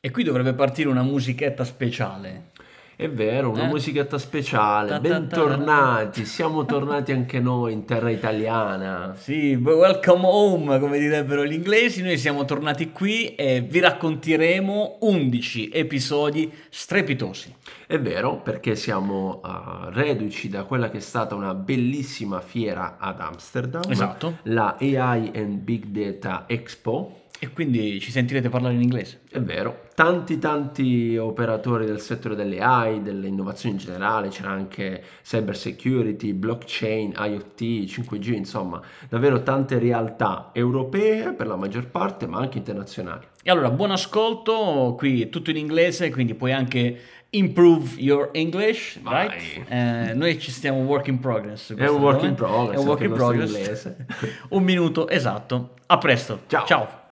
E qui dovrebbe partire una musichetta speciale. È vero, una Eh? musichetta speciale. Ta ta ta Bentornati, siamo tornati anche noi in terra italiana. Sì, welcome home, come direbbero gli inglesi. Noi siamo tornati qui e vi racconteremo 11 episodi strepitosi. È vero, perché siamo uh, reduci da quella che è stata una bellissima fiera ad Amsterdam, Esatto. la AI and Big Data Expo. E quindi ci sentirete parlare in inglese. È vero, tanti tanti operatori del settore delle AI, delle innovazioni in generale, c'era anche cyber security, blockchain, IoT, 5G, insomma, davvero tante realtà europee per la maggior parte, ma anche internazionali. E allora, buon ascolto, qui è tutto in inglese, quindi puoi anche improve your English, Vai. right? Eh, noi ci stiamo work in progress. È un work in progress, È un work in progress. un minuto, esatto. A presto. Ciao. Ciao.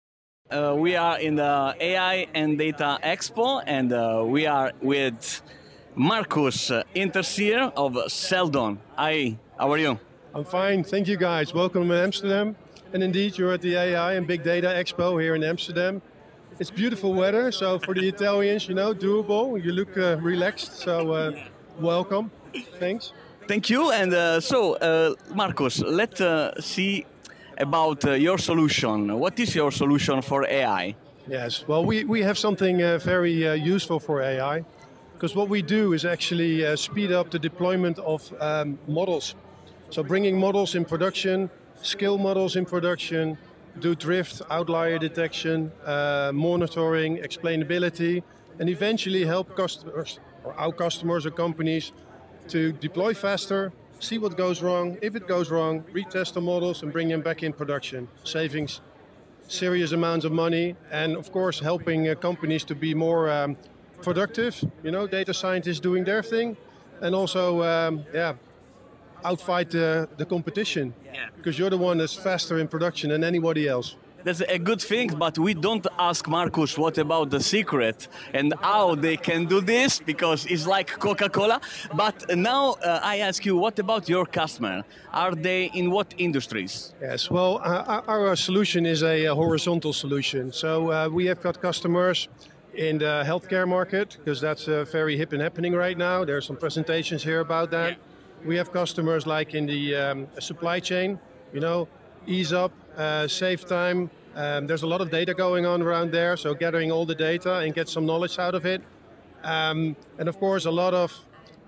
Uh, we are in the AI and Data Expo, and uh, we are with Marcus Interseer of Seldon. Hi, how are you? I'm fine, thank you guys. Welcome to Amsterdam. And indeed, you're at the AI and Big Data Expo here in Amsterdam. It's beautiful weather, so for the Italians, you know, doable. You look uh, relaxed, so uh, welcome. Thanks. Thank you. And uh, so, uh, Marcus, let's uh, see about uh, your solution. What is your solution for AI? Yes, well, we, we have something uh, very uh, useful for AI because what we do is actually speed up the deployment of um, models. So, bringing models in production, skill models in production, do drift, outlier detection, uh, monitoring, explainability, and eventually help customers or our customers or companies to deploy faster, see what goes wrong. If it goes wrong, retest the models and bring them back in production. Savings serious amounts of money and of course helping uh, companies to be more um, productive you know data scientists doing their thing and also um, yeah outfight the, the competition Yeah. because you're the one that's faster in production than anybody else That's a good thing, but we don't ask Marcus what about the secret and how they can do this because it's like Coca Cola. But now uh, I ask you, what about your customer? Are they in what industries? Yes, well, uh, our, our solution is a, uh horizontal solution. So uh, we have got customers in the healthcare market because that's uh, very hip and happening right now. There are some presentations here about that. We have customers like in the um, supply chain, you know, ease up, uh, save time. Um, there's a lot of data going on around there, so gathering all the data and get some knowledge out of it. Um, and of course, a lot of,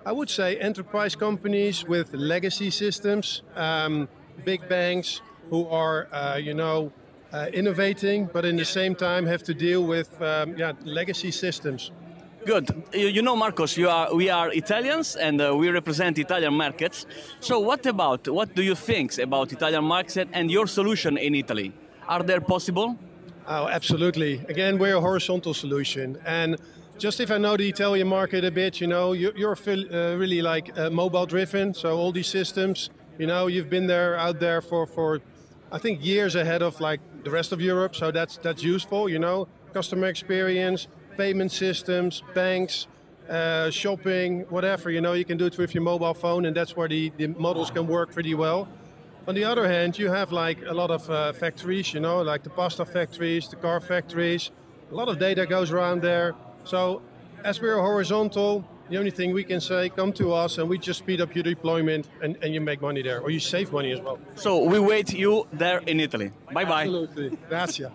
I would say, enterprise companies with legacy systems, um, big banks who are, uh, you know, uh, innovating, but in the same time have to deal with um, yeah, legacy systems. Good. You, know, Marcos, you are, we are Italians and uh, we represent Italian markets. So, what about, what do you think about Italian market and your solution in Italy? Are they possible? Oh, absolutely. Again, we're a horizontal solution. And just if I know the Italian market a bit, you know, you- you're uh, really like uh, mobile driven. So all these systems, you know, you've been there out there for, for I think years ahead of like the rest of Europe. So that's that's useful, you know, customer experience, payment systems, banks, uh, shopping, whatever. You know, you can do it with your mobile phone, and that's where the, the models can work pretty well. On the other hand, you have like a lot of uh, factories, you know, like the pasta factories, the car factories. A lot of data goes around there. So, as we're horizontal, the only thing we can say, come to us and we just speed up your deployment and, and you make money there, or you save money as well. So, we wait you there in Italy. Bye bye. Absolutely. Grazie.